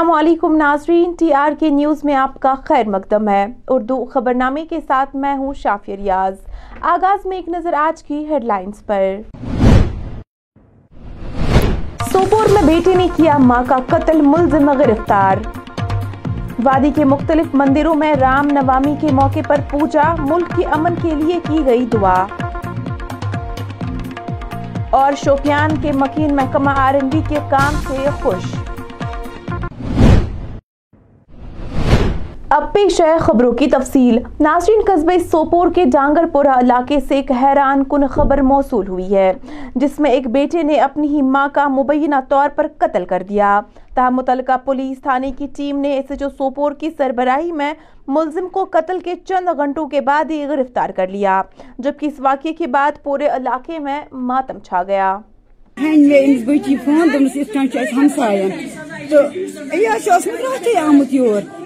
السلام علیکم ناظرین، ٹی آر کے نیوز میں آپ کا خیر مقدم ہے۔ اردو خبرنامے کے ساتھ میں ہوں شافی ریاض۔ آغاز میں ایک نظر آج کی ہیڈ لائنز پر۔ سوپور میں بیٹی نے کیا ماں کا قتل، ملزم گرفتار۔ وادی کے مختلف مندروں میں رام نوامی کے موقع پر پوجا، ملک کی امن کے لیے کی گئی دعا۔ اور شوپیان کے مکین محکمہ آر این بی کے کام سے خوش۔ اب پیش ہے خبروں کی تفصیل۔ ناظرین، قصبے سوپور کے ڈانگر پورہ علاقے سے ایک حیران کن خبر موصول ہوئی ہے، جس میں ایک بیٹے نے اپنی ہی ماں کا مبینہ طور پر قتل کر دیا۔ تاہم، متعلقہ پولیس تھانے کی ٹیم نے ایس ایچ او سوپور کی سربراہی میں ملزم کو قتل کے چند گھنٹوں کے بعد ہی گرفتار کر لیا، جبکہ اس واقعے کے بعد پورے علاقے میں ماتم چھا گیا۔ بچی فون ہمسایا۔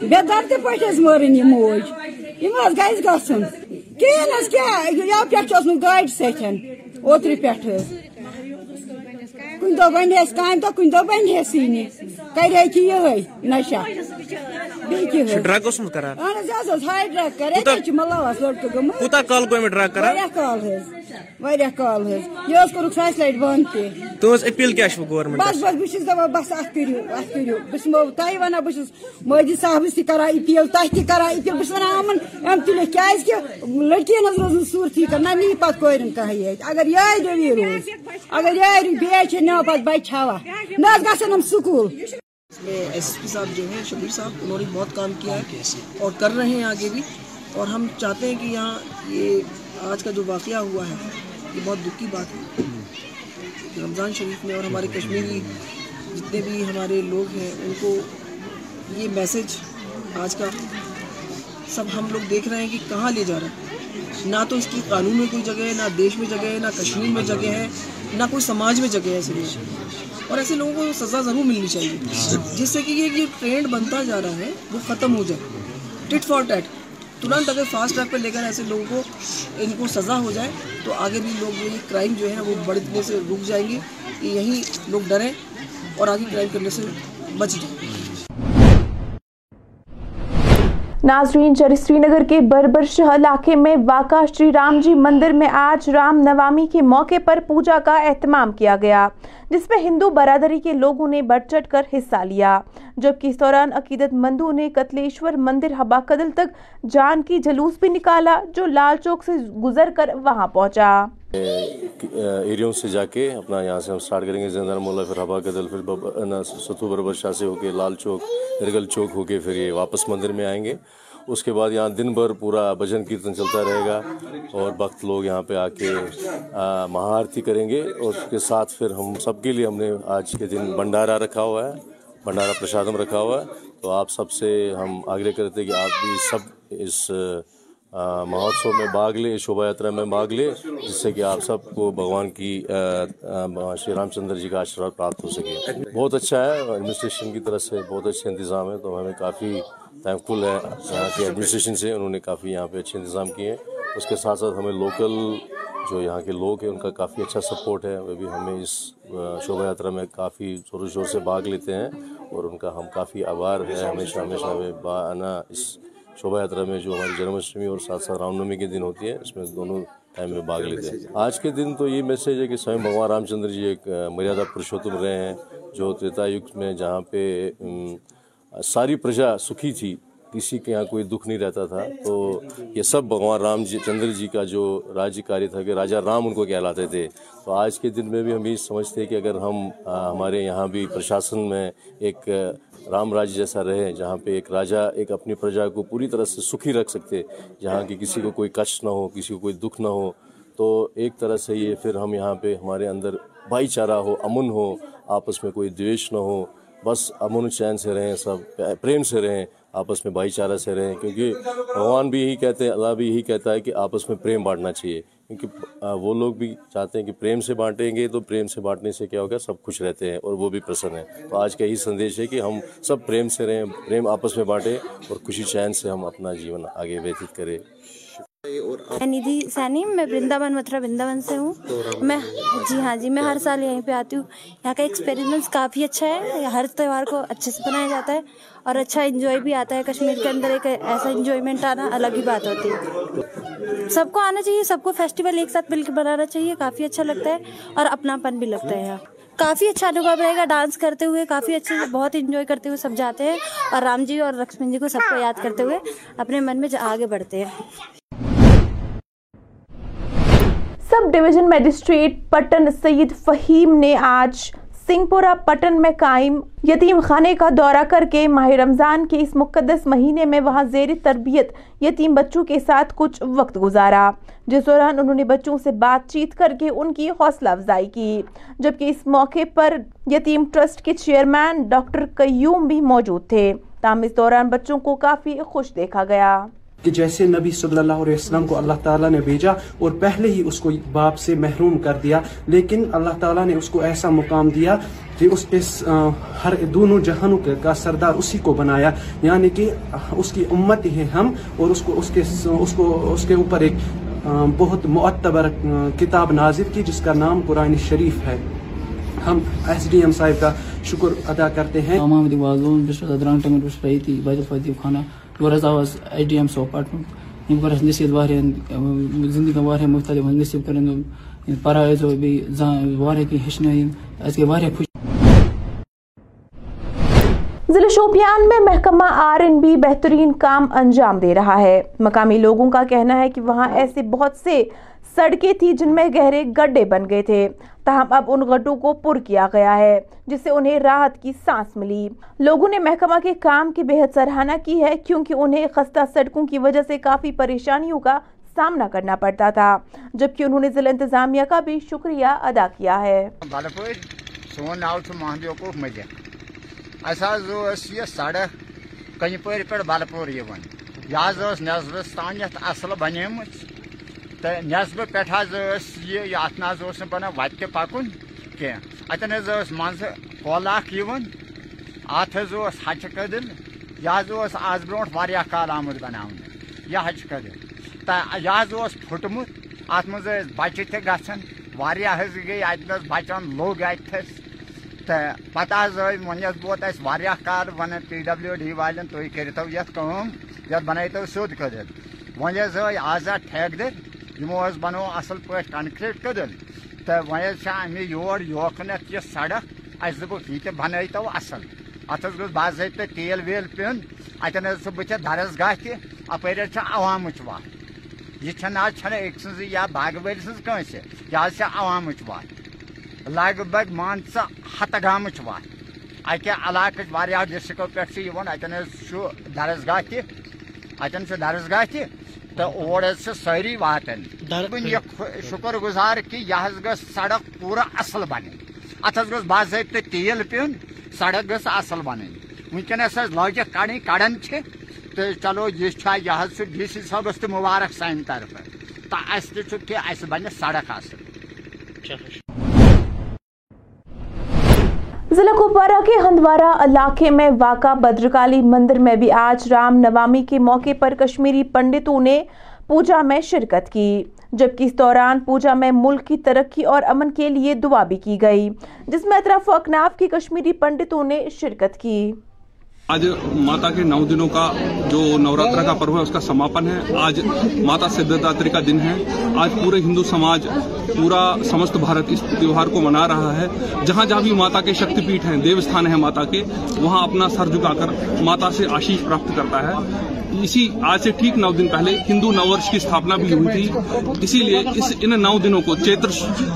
بے دردی پٲٹھۍ حظ مٲرٕنۍ یہِ موج یِم حظ گژھِ گژھُن کِہیٖنۍ حظ کیٛاہ یو پٮ۪ٹھ چھُ اوسمُت گاڑِ سۭتۍ اوترٕ پٮ۪ٹھ حظ کُنہِ دۄہ بَنہیس کامہِ دۄہ کُنہِ دۄہ بَنہیسٕے نہٕ کَرے کہِ یِہوٚے نَشا بیٚیہِ کیٛاہ حظ اہن حظ یہِ حظ اوس ہاے ڈرٛگ کران چھِ مُلاوَس لٔڑکہٕ گٔمٕژ کوٗتاہ کال گوٚو أمِس ڈرٛگ کران واریاہ کال حظ واریاہ کال حظ. یہِ حظ کوٚرُکھ ساسہِ لَٹہِ بنٛد تہِ. تُہٕنٛز اپیٖل کیاہ چھو بس گورمنٹس بس بہٕ چھس دپان بس اتھ کٔرِو اتھ کٔرِو. بہٕ چھس تۄہہِ ونان بہٕ چھس مٲجی صاحبس تہِ کران اپیٖل تۄہہِ تہِ کران اپیٖل. بہٕ چھس ونان یِمن یِم تُلِو کیازِ کہِ لڑکین حظ روزن صوٗرتھٕے کانٛہہ نہ نی پتہٕ کورٮ۪ن کانٛہہ ییٚتہِ اگر یارِ روی روز اگر یارِ بیٚیہِ چھِ نِوان پتہٕ بچہِ ہاوان نہ حظ گژھن یِم سکوٗل. اس میں ایس ایس پی صاحب جو ہیں شبیر صاحب انہوں نے بہت کام کیا ہے اور کر رہے ہیں آگے بھی. اور ہم چاہتے ہیں کہ یہاں یہ آج کا جو واقعہ ہوا ہے، یہ بہت دکھ کی بات ہے۔ رمضان شریف میں اور ہمارے کشمیری جتنے بھی ہمارے لوگ ہیں، ان کو یہ میسج آج کا سب ہم لوگ دیکھ رہے ہیں کہ کہاں لے جا رہا ہے۔ نہ تو اس کی قانون میں کوئی جگہ ہے، نہ دیش میں جگہ ہے، نہ کشمیر میں جگہ ہے، نہ کوئی سماج میں جگہ ہے ایسے لوگ اور ایسے لوگوں کو سزا ضرور ملنی چاہیے، جس سے کہ یہ جو ٹرینڈ بنتا جا رہا ہے، وہ ختم ہو جائے۔ ٹٹ فار ٹیٹ ترنت اگر فاسٹ ٹریک پہ لے کر ایسے لوگوں کو ان کو سزا ہو جائے، تو آگے بھی لوگ یہ کرائم جو ہے وہ بڑھنے سے رک جائیں گے کہ یہیں لوگ ڈریں اور آگے کرائم کرنے سے بچ جائیں۔ ناظرین، شہر سری نگر کے بربر شہ علاقے میں واقع شری رام جی مندر میں آج رام نوامی کے موقع پر پوجا کا اہتمام کیا گیا، جس میں ہندو برادری کے لوگوں نے بڑھ چڑھ کر حصہ لیا۔ جبکہ اس دوران عقیدت مندوں نے قتلیشور مندر ہبا قدل تک جان کی جلوس بھی نکالا، جو لال چوک سے گزر کر وہاں پہنچا۔ ایریوں سے جا کے اپنا یہاں سے ہم سٹارٹ کریں گے زندر مولا پھر ہبا قدل پھر ستو بربر شاہ سے ہو کے لال چوک ارگل چوک ہو کے پھر یہ واپس مندر میں آئیں گے۔ اس کے بعد یہاں دن بھر پورا بھجن کیرتن چلتا رہے گا اور بخت لوگ یہاں پہ آ کے مہارتی کریں گے اور اس کے ساتھ پھر ہم سب کے لیے ہم نے آج کے دن بھنڈارا رکھا ہوا ہے، بھنڈارا پرشادم رکھا ہوا ہے۔ تو آپ سب سے ہم آگرہ کرتے کہ آپ بھی سب اس مہوتسو میں بھاگ لے شوبھا یاترا میں بھاگ لے، جس سے کہ آپ سب کو بھگوان کی شری رام چندر جی کا آشرواد پراپت ہو سکے۔ بہت اچھا ہے ایڈمنسٹریشن کی طرف سے بہت اچھے انتظام ہے تو ہمیں کافی تھینک فل ہے یہاں کے ایڈمنسٹریشن سے انہوں نے کافی یہاں پہ اچھے انتظام کیے ہیں۔ اس کے ساتھ ساتھ ہمیں لوکل جو یہاں کے لوگ ہیں، ان کا کافی اچھا سپورٹ ہے۔ وہ بھی ہمیں اس شوبھا یاترا میں کافی زور و شور سے بھاگ لیتے ہیں اور ان کا ہم کافی آبار ہے ہمیشہ ہمیشہ ہمیں با آنا، اس شوبھا یاترا میں جو ہماری جنم اشٹمی اور ساتھ ساتھ رام نومی کے دن ہوتی ہے اس میں دونوں ٹائم میں بھاگ لیتے ہیں۔ آج کے دن تو یہ میسیج ہے کہ سوئم بھگوان رام چندر جی ایک مریادہ پرشوتم رہے ہیں، جو تریتا یگ میں جہاں پہ ساری پرجا سکھی تھی، کسی کے یہاں کوئی دکھ نہیں رہتا تھا۔ تو یہ سب بھگوان رام جی چندر جی کا جو راج کاری تھا کہ راجہ رام ان کو کہلاتے تھے۔ تو آج کے دن میں بھی ہم یہ سمجھتے ہیں کہ اگر ہم ہمارے یہاں بھی پرشاسن میں ایک رام راج جیسا رہے، جہاں پہ ایک راجا، ایک اپنی پرجا کو پوری طرح سے سکھی رکھ سکتے، جہاں کہ کسی کو کوئی کش نہ ہو، کسی کو کوئی دکھ نہ ہو۔ تو ایک طرح سے یہ پھر ہم یہاں پہ ہمارے اندر بھائی چارہ ہو، امن ہو، آپس میں کوئی دویش نہ ہو، بس امن چین سے رہیں، سب پریم سے رہیں۔ آپس میں بھائی چارہ سے رہیں، کیونکہ بھگوان بھی یہی کہتے ہیں، اللہ بھی یہی کہتا ہے کہ آپس میں پریم بانٹنا چاہیے۔ کیونکہ وہ لوگ بھی چاہتے ہیں کہ پریم سے بانٹیں گے، تو پریم سے بانٹنے سے کیا ہوگا، سب خوش رہتے ہیں اور وہ بھی پرسن ہیں۔ تو آج کا یہی سندیش ہے کہ ہم سب پریم سے رہیں، پریم آپس میں بانٹیں اور خوشی چین سے ہم اپنا جیون آگے ویتیت کریں۔ نیدی سینی میں برنداون متھرا برنداون سے ہوں میں جی ہاں جی میں ہر سال یہیں پہ آتی ہوں یہاں کا ایکسپیرینس کافی اچھا ہے ہر تہوار کو اچھے سے بنایا جاتا ہے اور اچھا انجوائے بھی آتا ہے کشمیر کے اندر ایک ایسا انجوائمنٹ آنا الگ ہی بات ہوتی ہے سب کو آنا چاہیے سب کو فیسٹیول ایک ساتھ مل کے بنانا چاہیے کافی اچھا لگتا ہے اور اپنا پن بھی لگتا ہے یہاں کافی اچھا انوبھو رہے گا ڈانس کرتے ہوئے کافی اچھے سے بہت انجوائے کرتے ہوئے سب جاتے ہیں اور رام جی اور لکشمن جی کو سب کو یاد کرتے ہوئے اپنے من میں آگے بڑھتے ہیں sub division magistrate Pattan Syed Faheem نے آج سنگھ پٹن میں قائم یتیم خانے کا دورہ کر کے ماہ رمضان کے اس مقدس مہینے میں وہاں زیر تربیت یتیم بچوں کے ساتھ کچھ وقت گزارا، جس دوران انہوں نے بچوں سے بات چیت کر کے ان کی حوصلہ افزائی کی۔ جبکہ اس موقع پر یتیم ٹرسٹ کے چیئرمین ڈاکٹر قیوم بھی موجود تھے۔ تاہم اس دوران بچوں کو کافی خوش دیکھا گیا۔ کہ جیسے نبی صلی اللہ علیہ وسلم کو اللہ تعالیٰ نے بھیجا اور پہلے ہی اس کو باپ سے محروم کر دیا، لیکن اللہ تعالیٰ نے اس کو ایسا مقام دیا کہ اس اس ہر دونوں جہانوں کا سردار اسی کو بنایا۔ یعنی کہ اس کی امت ہی ہم اور اس کو اس کے اس کو اس کے اوپر ایک بہت معتبر کتاب نازر کی جس کا نام قرآن شریف ہے۔ ہم ایس ڈی ایم صاحب کا شکر ادا کرتے ہیں۔ رہی تھی خانہ ورز آواز آئی ڈی ایم سو پٹن یم کر اس نصیحت واریاہن زندگی واریاہ مختلف نصیب کرن پرائز بی واریاہ کینٛہہ ہچنائن اَسہِ گٔے واریاہ خوش ضلع شوپیان میں محکمہ آر این بی بہترین کام انجام دے رہا ہے۔ مقامی لوگوں کا کہنا ہے کہ وہاں ایسے بہت سے سڑکیں تھی جن میں گہرے گڈھے بن گئے تھے۔ تاہم، اب ان گڈھوں کو پر کیا گیا ہے، جس سے انہیں راحت کی سانس ملی۔ لوگوں نے محکمہ کے کام کی بہت سراہنا کی ہے، کیونکہ انہیں خستہ سڑکوں کی وجہ سے کافی پریشانیوں کا سامنا کرنا پڑتا تھا، جبکہ انہوں نے ضلع انتظامیہ کا بھی شکریہ ادا کیا ہے۔ سڑک کنہِ پورِ پٮ۪ٹھ بلہٕ پور یِوان اصل بنیمٕژ تہٕ نٮ۪صبہٕ پٮ۪ٹھ حظ ٲس یہِ یہِ اتھ نہ حظ اوس نہٕ بنان وتہِ تہِ پکُن کینٛہہ اتٮ۪ن حظ ٲس منٛزٕ کۄل اکھ یِوان اتھ حظ اوس ہچہِ کٔدٕل یہِ حظ اوس آز برونٛٹھ واریاہ کال آمُت بناونہٕ یہِ ہچہِ کٔدٕل تہٕ یہِ حظ اوس پھُٹمُت اتھ منٛز ٲسۍ بچہِ تہِ گژھان واریاہ حظ گٔے اتنس بچن لوٚگ اتھس تہٕ پتہٕ حظ ٲسۍ وۄنۍ حظ ووت اَسہِ واریاہ کال ونان پی ڈبلیو ڈی والٮ۪ن تُہۍ کٔرۍتو یتھ کٲم یتھ بنٲیتو سیوٚد کٔدٕل وۄنۍ حظ ٲے آزاد ٹھیکدر یِمو حظ بنوو اصل پٲٹھۍ کنکریٹ کٔدٕل۔ تہٕ وۄنۍ حظ یور یوکھنَتھ یہِ سڑک اَسہِ دوٚپُکھ یہِ تہِ بنٲیتو اصل۔ اتھ حظ گوٚژھ باضٲبطہٕ تیل ویل پیوٚن اتٮ۪ن حظ چھُ بٕتھِ درسگاہ تہِ اپٲرۍ حظ چھِ عوامٕچ وتھ یہِ چھنہٕ آز چھنہٕ یا باغہٕ وٲلۍ سٕنٛز کٲنٛسہِ یہِ حظ چھِ وتھ لگ بگ مان ژٕ ہتہٕ گامٕچ وتھ اکہِ علاقٕچ واریاہو ڈسٹرکو پٮ۪ٹھ چھِ یِوان اتٮ۪ن حظ چھُ درسگاہ تہِ اتٮ۪ن تہٕ اور واتان بہٕ یہِ شُکر گُزار کہِ یہِ گٔژھ سڑک پوٗرٕ اصل بنٕنۍ اتھ حظ گوٚژھ باضٲبطہٕ تیل پیوٚن سڑک گٔژھ اصل وٕنکیٚنس حظ لٲگِتھ کڑٕنۍ کڑان چھِ تہٕ چلو یہِ یہِ ڈی سی صٲبس تہِ مُبارک سانہِ طرفہٕ تہٕ اَسہِ تہِ بنہِ سڑک اصل۔ ضلع کپوارہ کے ہندوارہ علاقے میں واقع بدرکالی مندر میں بھی آج رام نوامی کے موقع پر کشمیری پنڈتوں نے پوجا میں شرکت کی، جبکہ اس دوران پوجا میں ملک کی ترقی اور امن کے لیے دعا بھی کی گئی، جس میں اطراف و اکناف کی کشمیری پنڈتوں نے شرکت کی۔ آج ماتا کے نو دنوں کا جو نوراترا کا پرو ہے، اس کا سماپن ہے۔ آج ماتا سدھاتری کا دن ہے۔ آج پورے ہندو سماج، پورا سمست بھارت اس تیوہار کو منا رہا ہے۔ جہاں جہاں بھی ماتا کے شکتی پیٹھ ہیں، دیوستھان ہے ماتا کے، وہاں اپنا سر جھکا کر ماتا سے آشیش پراپت کرتا ہے۔ اسی آج سے ٹھیک نو دن پہلے ہندو نوورش کی استھاپنا بھی ہوئی تھی۔ اسی لیے اس ان نو دنوں کو چیتر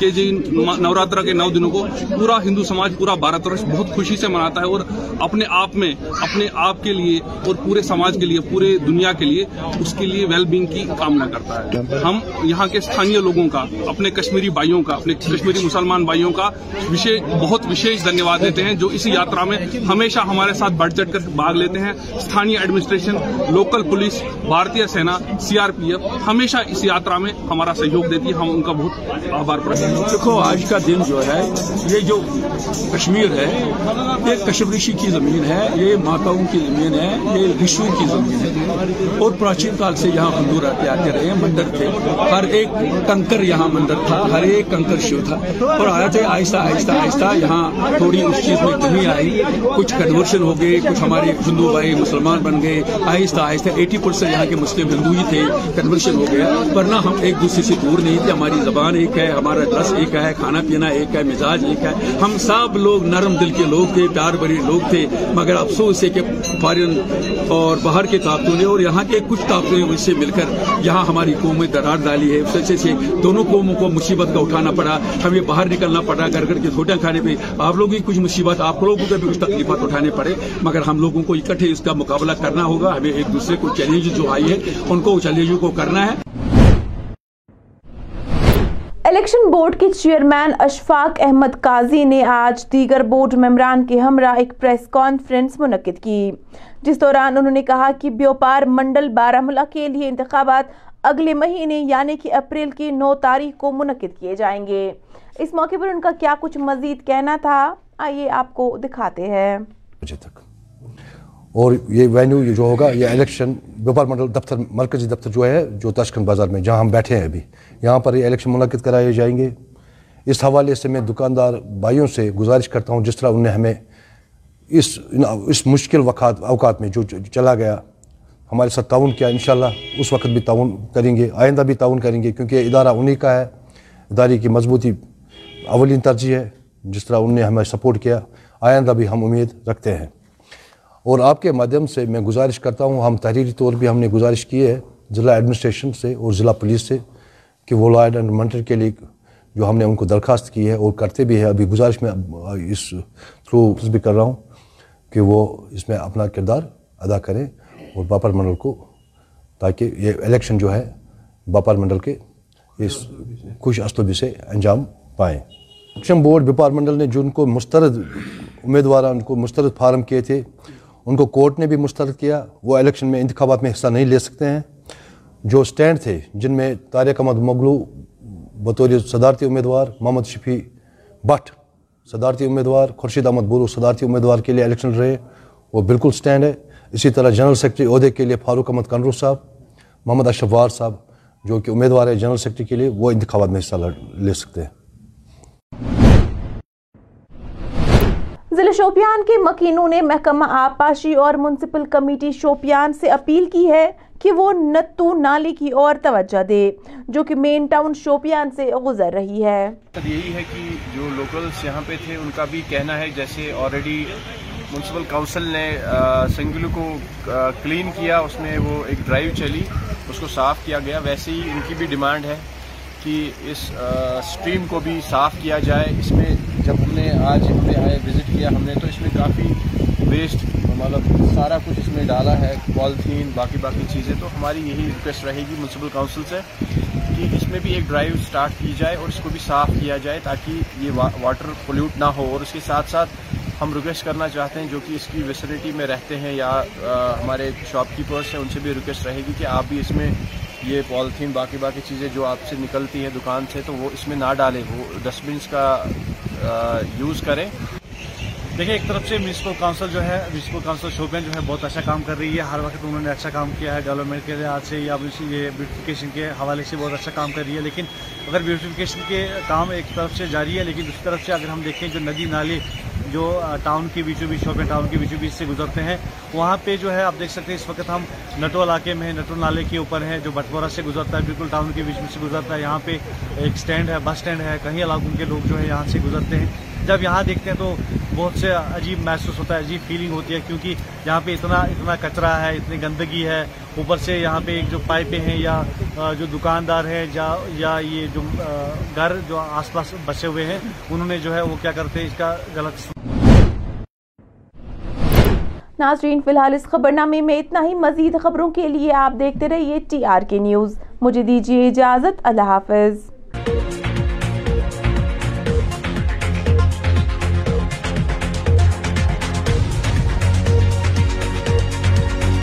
کے جی جن نوراتر کے نو دنوں کو پورا ہندو سماج، پورا بھارت ورش بہت خوشی سے مناتا ہے اور اپنے آپ میں، اپنے آپ کے لیے اور پورے سماج کے لیے، پورے دنیا کے لیے اس کے لیے ویل بینگ کی کامنا کرتا ہے۔ ہم یہاں کے استھانیہ لوگوں کا، اپنے کشمیری بھائیوں کا، اپنے کشمیری مسلمان بھائیوں کا بہت وشیش دھنیہ واد دیتے ہیں جو اس یاترا میں ہمیشہ ہمارے ساتھ بڑھ چڑھ کر بھاگ لیتے ہیں۔ استھانیہ ایڈمنسٹریشن لوکل پولیس بھارتی سینا سی آر پی ایف ہمیشہ اس یاترا میں ہمارا سہیوگ دیتی ہے، ہم ان کا بہت آبار پر دیکھو، آج کا دن جو ہے، یہ جو کشمیر ہے، یہ کشم رشی کی زمین ہے، یہ ماتاؤں کی زمین ہے، یہ رشو کی زمین ہے۔ اور پراچین کال سے یہاں ہندو رہتے، آتے رہے، مندر تھے۔ ہر ایک کنکر یہاں مندر تھا، ہر ایک کنکر شیو تھا۔ اور آتے آہستہ آہستہ آہستہ یہاں تھوڑی اس چیز میں کمی آئی۔ کچھ کنورشن ہو گئے، کچھ ہمارے ہندو بھائی مسلمان بن گئے، آہستہ آئے تھے ایٹی پرسینٹ یہاں کے مسلم ہندو ہی تھے کنورشن ہو گیا۔ ورنہ ہم ایک دوسرے سے دور نہیں تھے، ہماری زبان ایک ہے، ہمارا ڈریس ایک ہے، کھانا پینا ایک ہے، مزاج ایک ہے۔ ہم سب لوگ نرم دل کے لوگ تھے، پیار بری لوگ تھے، مگر افسوس ہے کہ فارن اور باہر کے طاقتوں نے اور یہاں کے کچھ طاقتوں نے اس سے مل کر یہاں ہماری قوم میں درار ڈالی ہے۔ اس سے دونوں قوموں کو مصیبت کا اٹھانا پڑا، ہمیں باہر نکلنا پڑا، گھر گھر کے چھوٹے کھانے پہ۔ آپ لوگ کی کچھ مصیبت، آپ لوگوں کو بھی کچھ تکلیفات اٹھانے پڑے، مگر ہم لوگوں کو اکٹھے اس کا مقابلہ کرنا ہوگا، ہمیں ایک دوسرے کو چیلنج جو آئی ہے ان کو چیلنج کو کرنا ہے۔ الیکشن بورڈ کے چیئرمین اشفاق احمد قاضی نے آج دیگر بورڈ ممران کے ہمراہ ایک پریس کانفرنس منعقد کی جس دوران انہوں نے کہا کہ بیوپار منڈل بارہ ملا کے لیے انتخابات اگلے مہینے یعنی کہ اپریل کی نو تاریخ کو منعقد کیے جائیں گے۔ اس موقع پر ان کا کیا کچھ مزید کہنا تھا؟ آئیے آپ کو دکھاتے ہیں۔ مجھے تک۔ اور یہ وینیو جو ہوگا، یہ الیکشن وپار منڈل دفتر، مرکزی دفتر جو ہے، جو تشکن بازار میں، جہاں ہم بیٹھے ہیں ابھی، یہاں پر یہ الیکشن منعقد کرائے جائیں گے۔ اس حوالے سے میں دکاندار بھائیوں سے گزارش کرتا ہوں، جس طرح انہیں ہمیں اس اس مشکل وقات، اوقات میں جو چلا گیا، ہمارے ساتھ تعاون کیا، انشاءاللہ اس وقت بھی تعاون کریں گے، آئندہ بھی تعاون کریں گے، کیونکہ ادارہ انہی کا ہے۔ ادارے کی مضبوطی اولین ترجیح ہے، جس طرح انہیں نے ہمیں سپورٹ کیا، آئندہ بھی ہم امید رکھتے ہیں۔ اور آپ کے مادھیم سے میں گزارش کرتا ہوں، ہم تحریری طور بھی ہم نے گزارش کی ہے ضلع ایڈمنسٹریشن سے اور ضلع پولیس سے کہ وہ لائڈ اینڈ منٹر کے لیے جو ہم نے ان کو درخواست کی ہے اور کرتے بھی ہے ابھی گزارش میں اس تھرو بھی کر رہا ہوں کہ وہ اس میں اپنا کردار ادا کریں اور باپر منڈل کو تاکہ یہ الیکشن جو ہے باپر منڈل کے اس خوش اسلوبی سے انجام پائیں۔ الیکشن بورڈ بپار منڈل نے جن کو مسترد امیدواران کو مسترد فارم کیے تھے ان کو کورٹ نے بھی مسترد کیا، وہ الیکشن میں انتخابات میں حصہ نہیں لے سکتے ہیں۔ جو سٹینڈ تھے، جن میں طارق احمد مغلو بطور صدارتی امیدوار، محمد شفیع بٹ صدارتی امیدوار، خورشید احمد بورو صدارتی امیدوار کے لیے الیکشن رہے، وہ بالکل سٹینڈ ہے۔ اسی طرح جنرل سیکٹری عہدے کے لیے فاروق احمد کنرو صاحب، محمد اشفوار صاحب، جو کہ امیدوار ہے جنرل سیکٹری کے لیے، وہ انتخابات میں حصہ لے سکتے ہیں۔ ضلع شوپیان کے مکینوں نے محکمہ آپاشی اور منسپل کمیٹی شوپیان سے اپیل کی ہے کہ وہ نتو نالے کی اور توجہ دے، جو کہ مین ٹاؤن شوپیان سے گزر رہی ہے۔ یہی ہے کہ جو لوکلز یہاں پہ تھے، ان کا بھی کہنا ہے، جیسے آلریڈی منسپل کاؤنسل نے سنگلو کو کلین کیا، اس میں وہ ایک ڈرائیو چلی، اس کو صاف کیا گیا۔ ویسے ہی ان کی بھی ڈیمانڈ ہے کہ اس سٹریم کو بھی صاف کیا جائے، اس میں آج ہم نے آئے وزٹ کیا، ہم نے تو اس میں کافی ویسٹ مطلب سارا کچھ اس میں ڈالا ہے پالیتھین باقی باقی چیزیں۔ تو ہماری یہی ریکویسٹ رہے گی میونسپل کاؤنسل سے کہ اس میں بھی ایک ڈرائیو سٹارٹ کی جائے اور اس کو بھی صاف کیا جائے تاکہ یہ واٹر پولیوٹ نہ ہو۔ اور اس کے ساتھ ساتھ ہم ریکویسٹ کرنا چاہتے ہیں جو کہ اس کی ویسلٹی میں رہتے ہیں یا ہمارے شاپ کیپرس ہیں، ان سے بھی ریکویسٹ رہے گی کہ آپ بھی اس میں یہ پالیتھین باقی باقی چیزیں جو آپ سے نکلتی ہیں دکان سے تو وہ اس میں نہ ڈالیں۔ وہ ڈسٹ بنس کا یوز کریں۔ دیکھیں، ایک طرف سے میونسپل کاؤنسل جو ہے میونسپل کاؤنسل شعبے جو ہے، بہت اچھا کام کر رہی ہے۔ ہر وقت انہوں نے اچھا کام کیا ہے۔ ڈیولپمنٹ کے لحاظ سے یا یہ بیوٹیفیکیشن کے حوالے سے بہت اچھا کام کر رہی ہے۔ لیکن اگر بیوٹیفیکیشن کے کام ایک طرف سے جاری ہے، لیکن دوسری طرف سے اگر ہم دیکھیں جو ندی نالے جو ٹاؤن کے بیچو بیچ شوپے ٹاؤن کے بیچو بیچ سے گزرتے ہیں۔ وہاں پہ جو ہے، آپ دیکھ سکتے ہیں، اس وقت ہم نٹو علاقے میں نٹو نالے کے اوپر ہیں، جو بٹورا سے گزرتا ہے، بالکل ٹاؤن کے بیچ میں سے گزرتا ہے۔ یہاں پہ ایک اسٹینڈ ہے، بس اسٹینڈ ہے کہیں علاقوں کے لوگ جو ہے یہاں سے گزرتے ہیں۔ جب یہاں دیکھتے ہیں تو بہت سے عجیب محسوس ہوتا ہے، عجیب فیلنگ ہوتی ہے، کیونکہ یہاں پہ اتنا اتنا کچرا ہے، اتنی گندگی ہے۔ اوپر سے یہاں پہ ایک جو پائپیں ہیں، یا جو دکاندار ہیں، یا یہ جو گھر جو آس پاس بسے ہوئے ہیں، انہوں نے جو ہے وہ کیا کرتے ہیں، اس کا غلط ناظرین فی الحال اس خبرنامے میں اتنا ہی۔ مزید خبروں کے لیے آپ دیکھتے رہیے ٹی آر کے نیوز۔ مجھے دیجیے اجازت۔ اللہ حافظ۔